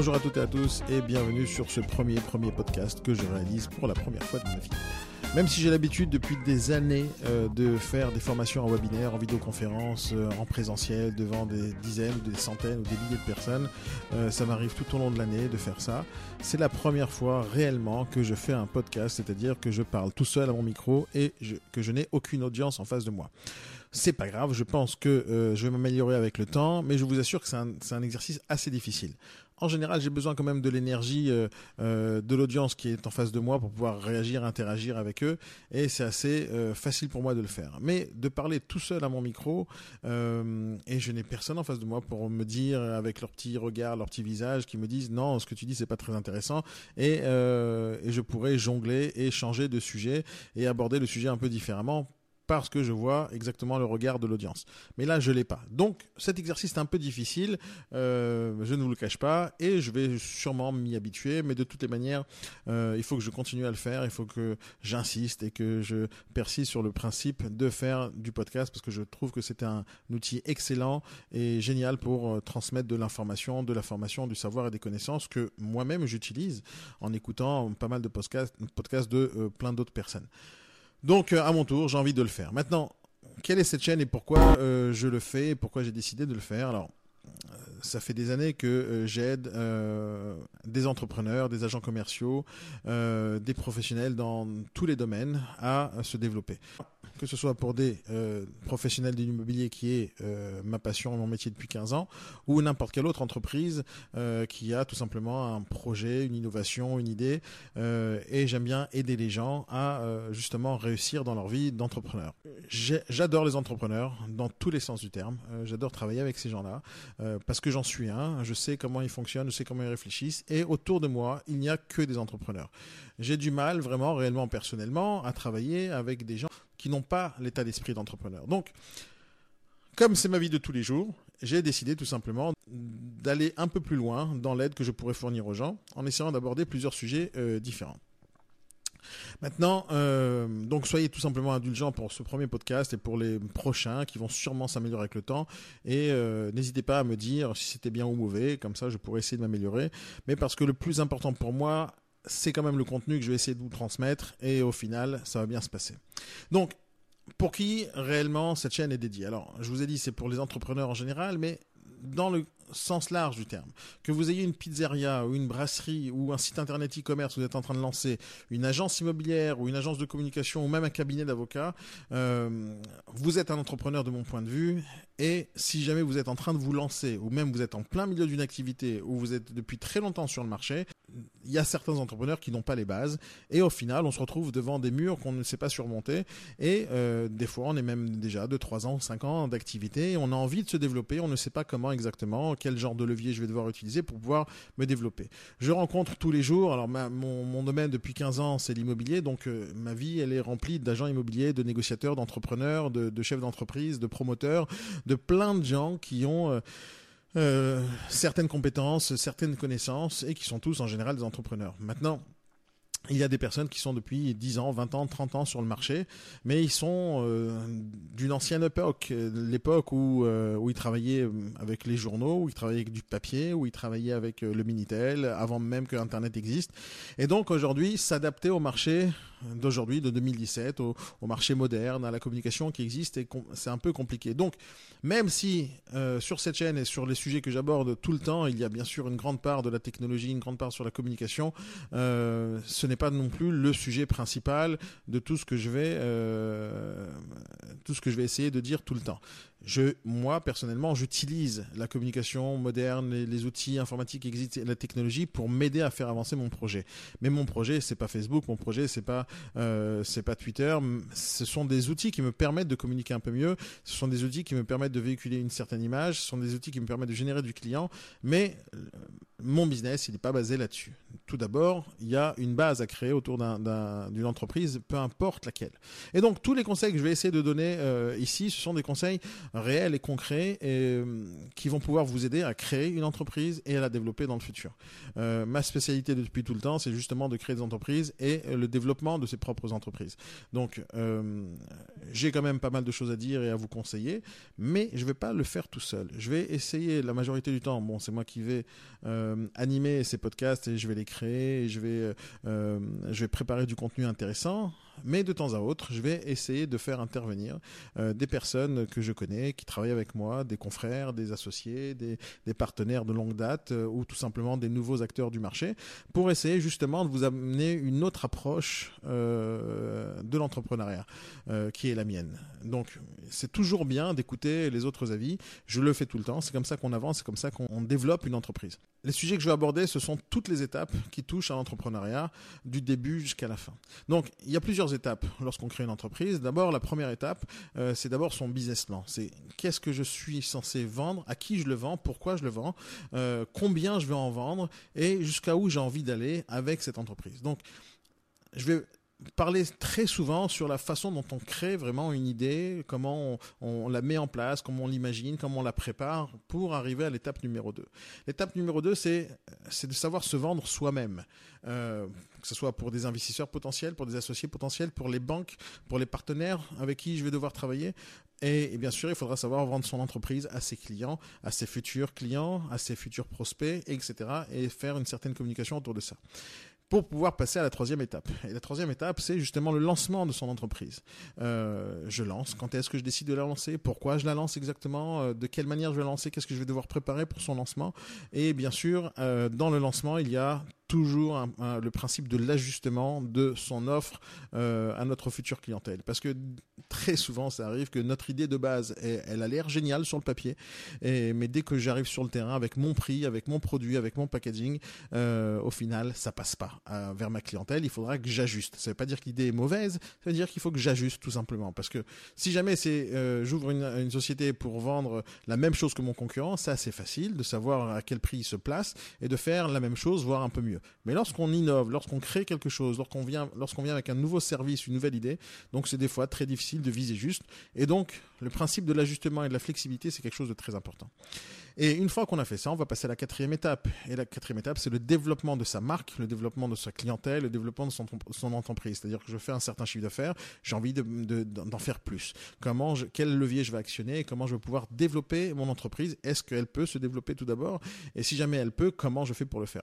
Bonjour à toutes et à tous et bienvenue sur ce premier premier podcast que je réalise pour la première fois de ma vie. Même si j'ai l'habitude depuis des années euh, de faire des formations en webinaire, en vidéoconférence, euh, en présentiel, devant des dizaines des centaines ou des milliers de personnes, euh, ça m'arrive tout au long de l'année de faire ça. C'est la première fois réellement que je fais un podcast, c'est-à-dire que je parle tout seul à mon micro et que je n'ai aucune audience en face de moi. C'est pas grave, je pense que je vais m'améliorer avec le temps, mais je vous assure que c'est un, exercice assez difficile en général, j'ai besoin quand même de l'énergie euh, euh, de l'audience qui est en face de moi pour pouvoir réagir, interagir avec eux, et c'est assez euh, facile pour moi de le faire. Mais de parler tout seul à mon micro, et je n'ai personne en face de moi pour me dire avec leur petit regard, leur petit visage, qui me disent non, ce que tu dis c'est pas très intéressant, et, et je pourrais jongler et changer de sujet et aborder le sujet un peu différemment parce que je vois exactement le regard de l'audience. Mais là, je l'ai pas. Donc, cet exercice est un peu difficile, euh, je ne vous le cache pas, et je vais sûrement m'y habituer, mais de toutes les manières, euh, il faut que je continue à le faire, il faut que j'insiste et que je persiste sur le principe de faire du podcast, parce que je trouve que c'est un outil excellent et génial pour euh, transmettre de l'information, de la formation, du savoir et des connaissances que moi-même j'utilise en écoutant pas mal de podcasts, podcasts de plein d'autres personnes. Donc, euh, à mon tour, j'ai envie de le faire. Maintenant, quelle est cette chaîne et pourquoi euh, je le fais et pourquoi j'ai décidé de le faire? Alors, ça fait des années que j'aide des entrepreneurs, des agents commerciaux, des professionnels dans tous les domaines à se développer que ce soit pour des euh, professionnels de l'immobilier qui est euh, ma passion, mon métier depuis 15 ans, ou n'importe quelle autre entreprise euh, qui a tout simplement un projet, une innovation, une idée, et j'aime bien aider les gens à justement réussir dans leur vie d'entrepreneur. J'adore les entrepreneurs dans tous les sens du terme. J'adore travailler avec ces gens-là parce que j'en suis un. Je sais comment ils fonctionnent, je sais comment ils réfléchissent, et autour de moi, il n'y a que des entrepreneurs. J'ai du mal vraiment, réellement, personnellement, à travailler avec des gens qui n'ont pas l'état d'esprit d'entrepreneur. Donc, comme c'est ma vie de tous les jours, j'ai décidé tout simplement d'aller un peu plus loin dans l'aide que je pourrais fournir aux gens en essayant d'aborder plusieurs sujets euh, différents. Maintenant, euh, donc soyez tout simplement indulgents pour ce premier podcast et pour les prochains qui vont sûrement s'améliorer avec le temps. Et euh, n'hésitez pas à me dire si c'était bien ou mauvais, comme ça je pourrais essayer de m'améliorer. Mais parce que le plus important pour moi, c'est quand même le contenu que je vais essayer de vous transmettre et au final, ça va bien se passer. Donc, pour qui réellement cette chaîne est dédiée? Alors, je vous ai dit, c'est pour les entrepreneurs en général, mais dans le sens large du terme. Que vous ayez une pizzeria ou une brasserie ou un site internet e-commerce, vous êtes en train de lancer une agence immobilière ou une agence de communication ou même un cabinet d'avocats, euh, vous êtes un entrepreneur de mon point de vue. Et si jamais vous êtes en train de vous lancer ou même vous êtes en plein milieu d'une activité ou vous êtes depuis très longtemps sur le marché, il y a certains entrepreneurs qui n'ont pas les bases. Et au final on se retrouve devant des murs qu'on ne sait pas surmonter. Et euh, des fois on est même déjà de 3 ans, 5 ans d'activité. Et on a envie de se développer, on ne sait pas comment exactement, quel genre de levier je vais devoir utiliser pour pouvoir me développer. Je rencontre tous les jours, alors mon, domaine depuis 15 ans c'est l'immobilier, donc euh, ma vie elle est remplie d'agents immobiliers, de négociateurs, d'entrepreneurs, de, chefs d'entreprise, de promoteurs, de plein de gens qui ont... Euh, euh, certaines compétences, certaines connaissances et qui sont tous en général des entrepreneurs. Maintenant, il y a des personnes qui sont depuis 10 ans, 20 ans, 30 ans sur le marché, mais ils sont euh, d'une ancienne époque, l'époque où, euh, où ils travaillaient avec les journaux, où ils travaillaient avec du papier, où ils travaillaient avec le Minitel, avant même que Internet existe. Et donc aujourd'hui, s'adapter au marché d'aujourd'hui, de 2017, au, marché moderne, à la communication qui existe, c'est un peu compliqué. Donc, même si euh, sur cette chaîne et sur les sujets que j'aborde tout le temps, il y a bien sûr une grande part de la technologie, une grande part sur la communication, euh, ce n'est pas non plus le sujet principal de tout ce que je vais, euh, tout ce que je vais essayer de dire tout le temps. Je, moi, personnellement, j'utilise la communication moderne, les, outils informatiques qui existent, la technologie pour m'aider à faire avancer mon projet. Mais mon projet, c'est pas Facebook, mon projet, c'est pas, euh, c'est pas Twitter. Ce sont des outils qui me permettent de communiquer un peu mieux. Ce sont des outils qui me permettent de véhiculer une certaine image. Ce sont des outils qui me permettent de générer du client. Mais euh, mon business, il n'est pas basé là-dessus. Tout d'abord, il y a une base base à créer autour d'une entreprise, peu importe laquelle. Et donc tous les conseils que je vais essayer de donner euh, ici, ce sont des conseils réels et concrets et, qui vont pouvoir vous aider à créer une entreprise et à la développer dans le futur. ma spécialité depuis tout le temps, c'est justement de créer des entreprises et le développement de ses propres entreprises. Donc j'ai quand même pas mal de choses à dire et à vous conseiller, mais je ne vais pas le faire tout seul. Je vais essayer la majorité du temps, bon c'est moi qui vais euh, animer ces podcasts et je vais les créer, et je vais, euh, je vais préparer du contenu intéressant mais de temps à autre, je vais essayer de faire intervenir euh, des personnes que je connais, qui travaillent avec moi, des confrères, des associés, des, partenaires de longue date euh, ou tout simplement des nouveaux acteurs du marché, pour essayer justement de vous amener une autre approche euh, de l'entrepreneuriat, qui est la mienne. Donc, c'est toujours bien d'écouter les autres avis. Je le fais tout le temps. C'est comme ça qu'on avance, c'est comme ça qu'on développe une entreprise. Les sujets que je vais aborder, ce sont toutes les étapes qui touchent à l'entrepreneuriat, du début jusqu'à la fin. Donc, il y a plusieurs étapes lorsqu'on crée une entreprise. D'abord, la première étape, euh, c'est d'abord son business plan. C'est qu'est-ce que je suis censé vendre, à qui je le vends, pourquoi je le vends, euh, combien je vais en vendre et jusqu'à où j'ai envie d'aller avec cette entreprise. Donc, je vais parler très souvent sur la façon dont on crée vraiment une idée, comment on, la met en place, comment on l'imagine, comment on la prépare pour arriver à l'étape numéro 2. L'étape numéro 2, c'est de savoir se vendre soi-même. Euh, que ce soit pour des investisseurs potentiels, pour des associés potentiels, pour les banques, pour les partenaires avec qui je vais devoir travailler. Et, et, bien sûr, il faudra savoir vendre son entreprise à ses clients, à ses futurs clients, à ses futurs prospects, etc. Et faire une certaine communication autour de ça pour pouvoir passer à la troisième étape. Et la troisième étape, c'est justement le lancement de son entreprise. Euh, je lance. Quand est-ce que je décide de la lancer? Pourquoi je la lance exactement? Euh, De quelle manière je vais la lancer? Qu'est-ce que je vais devoir préparer pour son lancement? Et bien sûr, euh, dans le lancement, il y a toujours le principe de l'ajustement de son offre euh, à notre future clientèle. Parce que très souvent, ça arrive que notre idée de base, elle, a l'air géniale sur le papier, mais dès que j'arrive sur le terrain avec mon prix, avec mon produit, avec mon packaging, euh, au final, ça passe pas euh, vers ma clientèle. Il faudra que j'ajuste. Ça veut pas dire que l'idée est mauvaise, ça veut dire qu'il faut que j'ajuste tout simplement. Parce que si jamais c'est j'ouvre une, société pour vendre la même chose que mon concurrent, ça c'est facile de savoir à quel prix il se place et de faire la même chose, voire un peu mieux. Mais lorsqu'on innove, lorsqu'on crée quelque chose, lorsqu'on vient, lorsqu'on vient avec un nouveau service, une nouvelle idée, donc c'est des fois très difficile de viser juste. Et donc, le principe de l'ajustement et de la flexibilité, c'est quelque chose de très important. Et une fois qu'on a fait ça, on va passer à la quatrième étape. Et la quatrième étape, c'est le développement de sa marque, le développement de sa clientèle, le développement de son, entreprise. C'est-à-dire que je fais un certain chiffre d'affaires, j'ai envie d'en faire plus. Comment, quel levier je vais actionner et comment je vais pouvoir développer mon entreprise? Est-ce qu'elle peut se développer tout d'abord? Et si jamais elle peut, comment je fais pour le faire?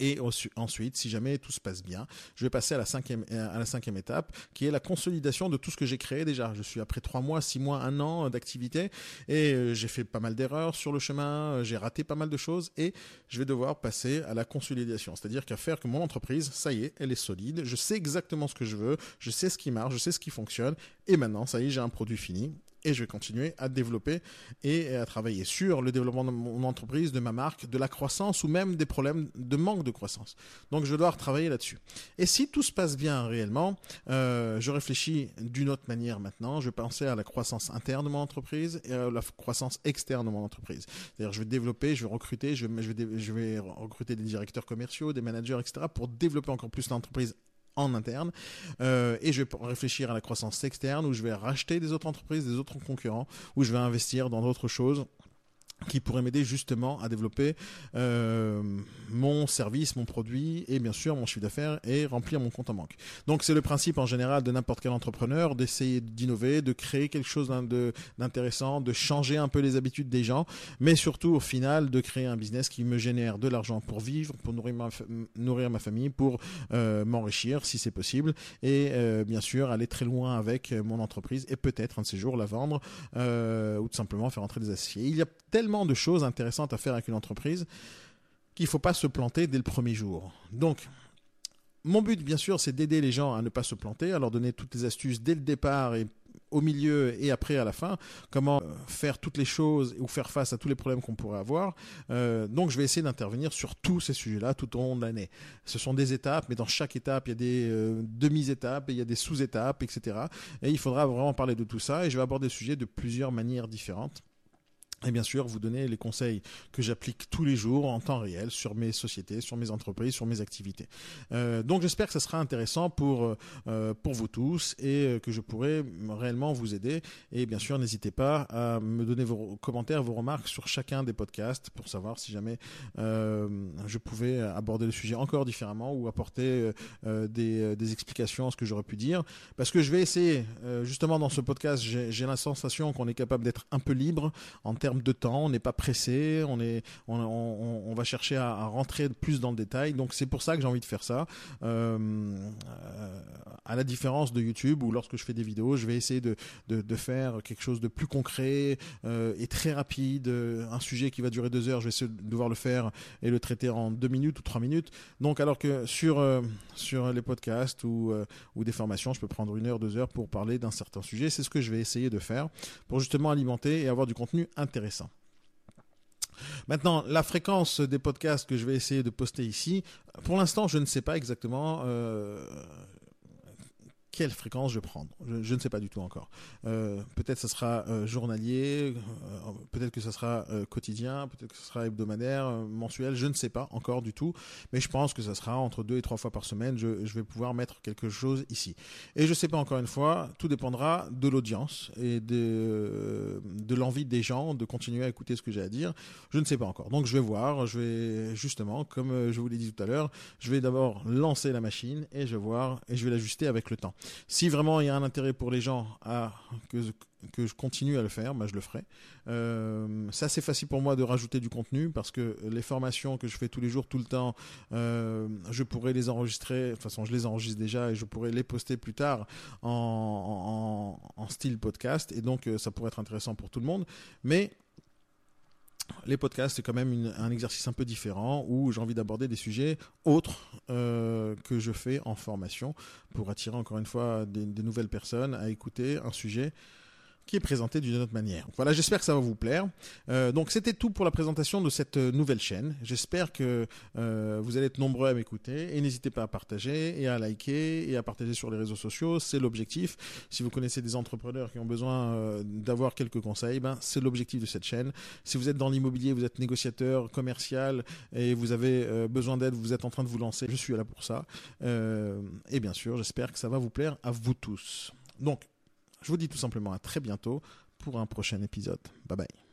Et ensuite, si jamais tout se passe bien, je vais passer à la cinquième, à la cinquième étape, qui est la consolidation de tout ce que j'ai créé déjà. Je suis après trois mois, six mois, un an d'activité, et euh, j'ai fait pas mal d'erreurs sur le chemin, euh, j'ai raté pas mal de choses, et je vais devoir passer à la consolidation. C'est-à-dire qu'à faire que mon entreprise, ça y est, elle est solide, je sais exactement ce que je veux, je sais ce qui marche, je sais ce qui fonctionne, et maintenant, ça y est, j'ai un produit fini, et je vais continuer à développer et à travailler sur le développement de mon entreprise, de ma marque, de la croissance ou même des problèmes de manque de croissance. Donc je devoir travailler là-dessus. Et si tout se passe bien réellement, euh, je réfléchis d'une autre manière maintenant. Je penser à la croissance interne de mon entreprise et à la croissance externe de mon entreprise. C'est-à-dire je vais développer, je vais recruter, je vais, je vais, je vais recruter des directeurs commerciaux, des managers, etc. pour développer encore plus l'entreprise en interne. Euh, et je vais réfléchir à la croissance externe où je vais racheter des autres entreprises, des autres concurrents, où je vais investir dans d'autres choses qui pourrait m'aider justement à développer euh, mon service, mon produit et bien sûr mon chiffre d'affaires et remplir mon compte en banque. Donc c'est le principe en général de n'importe quel entrepreneur d'essayer d'innover, de créer quelque chose d'intéressant, de changer un peu les habitudes des gens, mais surtout au final de créer un business qui me génère de l'argent pour vivre, pour nourrir ma, famille, pour euh, m'enrichir si c'est possible et euh, bien sûr aller très loin avec mon entreprise et peut-être un de ces jours la vendre ou tout simplement faire entrer des aciers. Il y a tellement de choses intéressantes à faire avec une entreprise qu'il ne faut pas se planter dès le premier jour. Donc, mon but, bien sûr, c'est d'aider les gens à ne pas se planter, à leur donner toutes les astuces dès le départ et au milieu et après à la fin, comment euh, faire toutes les choses ou faire face à tous les problèmes qu'on pourrait avoir. Euh, donc je vais essayer d'intervenir sur tous ces sujets-là tout au long de l'année. Ce sont des étapes, mais dans chaque étape, il y a des euh, demi-étapes il y a des sous-étapes, etc. Et il faudra vraiment parler de tout ça et je vais aborder le sujet de plusieurs manières différentes. Et bien sûr vous donner les conseils que j'applique tous les jours en temps réel sur mes sociétés, sur mes entreprises, sur mes activités. Euh, donc j'espère que ça sera intéressant pour euh, pour vous tous et euh, que je pourrai réellement vous aider. Et bien sûr n'hésitez pas à me donner vos commentaires, vos remarques sur chacun des podcasts pour savoir si jamais je pouvais aborder le sujet encore différemment ou apporter des, des explications à ce que j'aurais pu dire. Parce que je vais essayer justement dans ce podcast, j'ai la sensation qu'on est capable d'être un peu libre en termes de temps, on n'est pas pressé, on, est, on, va chercher à, rentrer plus dans le détail. Donc c'est pour ça que j'ai envie de faire ça. Euh, euh, à la différence de YouTube où lorsque je fais des vidéos, je vais essayer de, de, faire quelque chose de plus concret euh, et très rapide. Un sujet qui va durer deux heures, je vais essayer de devoir le faire et le traiter en deux minutes ou trois minutes. Donc alors que sur, sur les podcasts ou, ou des formations, je peux prendre une heure, deux heures pour parler d'un certain sujet. C'est ce que je vais essayer de faire pour justement alimenter et avoir du contenu intéressant. Maintenant, la fréquence des podcasts que je vais essayer de poster ici, pour l'instant, je ne sais pas exactement. Euh, quelle fréquence je vais prendre. Je, ne sais pas du tout encore. Euh, peut-être ça sera euh, journalier, euh, peut-être que ça sera quotidien, peut-être que ce sera hebdomadaire, mensuel, je ne sais pas encore du tout. Mais je pense que ça sera entre deux et trois fois par semaine. Je, je vais pouvoir mettre quelque chose ici. Et je ne sais pas encore une fois, tout dépendra de l'audience et de, de l'envie des gens de continuer à écouter ce que j'ai à dire. Je ne sais pas encore. Donc je vais voir, je vais justement, comme je vous l'ai dit tout à l'heure, je vais d'abord lancer la machine et je vais voir et je vais l'ajuster avec le temps. Si vraiment il y a un intérêt pour les gens à que, je continue à le faire, bah, je le ferai. Euh, c'est facile pour moi de rajouter du contenu parce que les formations que je fais tous les jours, tout le temps, euh, je pourrais les enregistrer. De toute façon, je les enregistre déjà et je pourrais les poster plus tard en, en, en style podcast. Et donc, euh, ça pourrait être intéressant pour tout le monde. Mais les podcasts, c'est quand même un exercice un peu différent où j'ai envie d'aborder des sujets autres euh, que je fais en formation pour attirer encore une fois des, des nouvelles personnes à écouter un sujet qui est présenté d'une autre manière. Voilà, j'espère que ça va vous plaire. Euh, donc c'était tout pour la présentation de cette euh, nouvelle chaîne. J'espère que euh, vous allez être nombreux à m'écouter et n'hésitez pas à partager et à liker et à partager sur les réseaux sociaux. C'est l'objectif. Si vous connaissez des entrepreneurs qui ont besoin d'avoir quelques conseils, ben c'est l'objectif de cette chaîne. Si vous êtes dans l'immobilier, vous êtes négociateur, commercial et vous avez besoin d'aide, vous êtes en train de vous lancer, je suis là pour ça. Et bien sûr, j'espère que ça va vous plaire à vous tous. Donc je vous dis tout simplement à très bientôt pour un prochain épisode. Bye bye.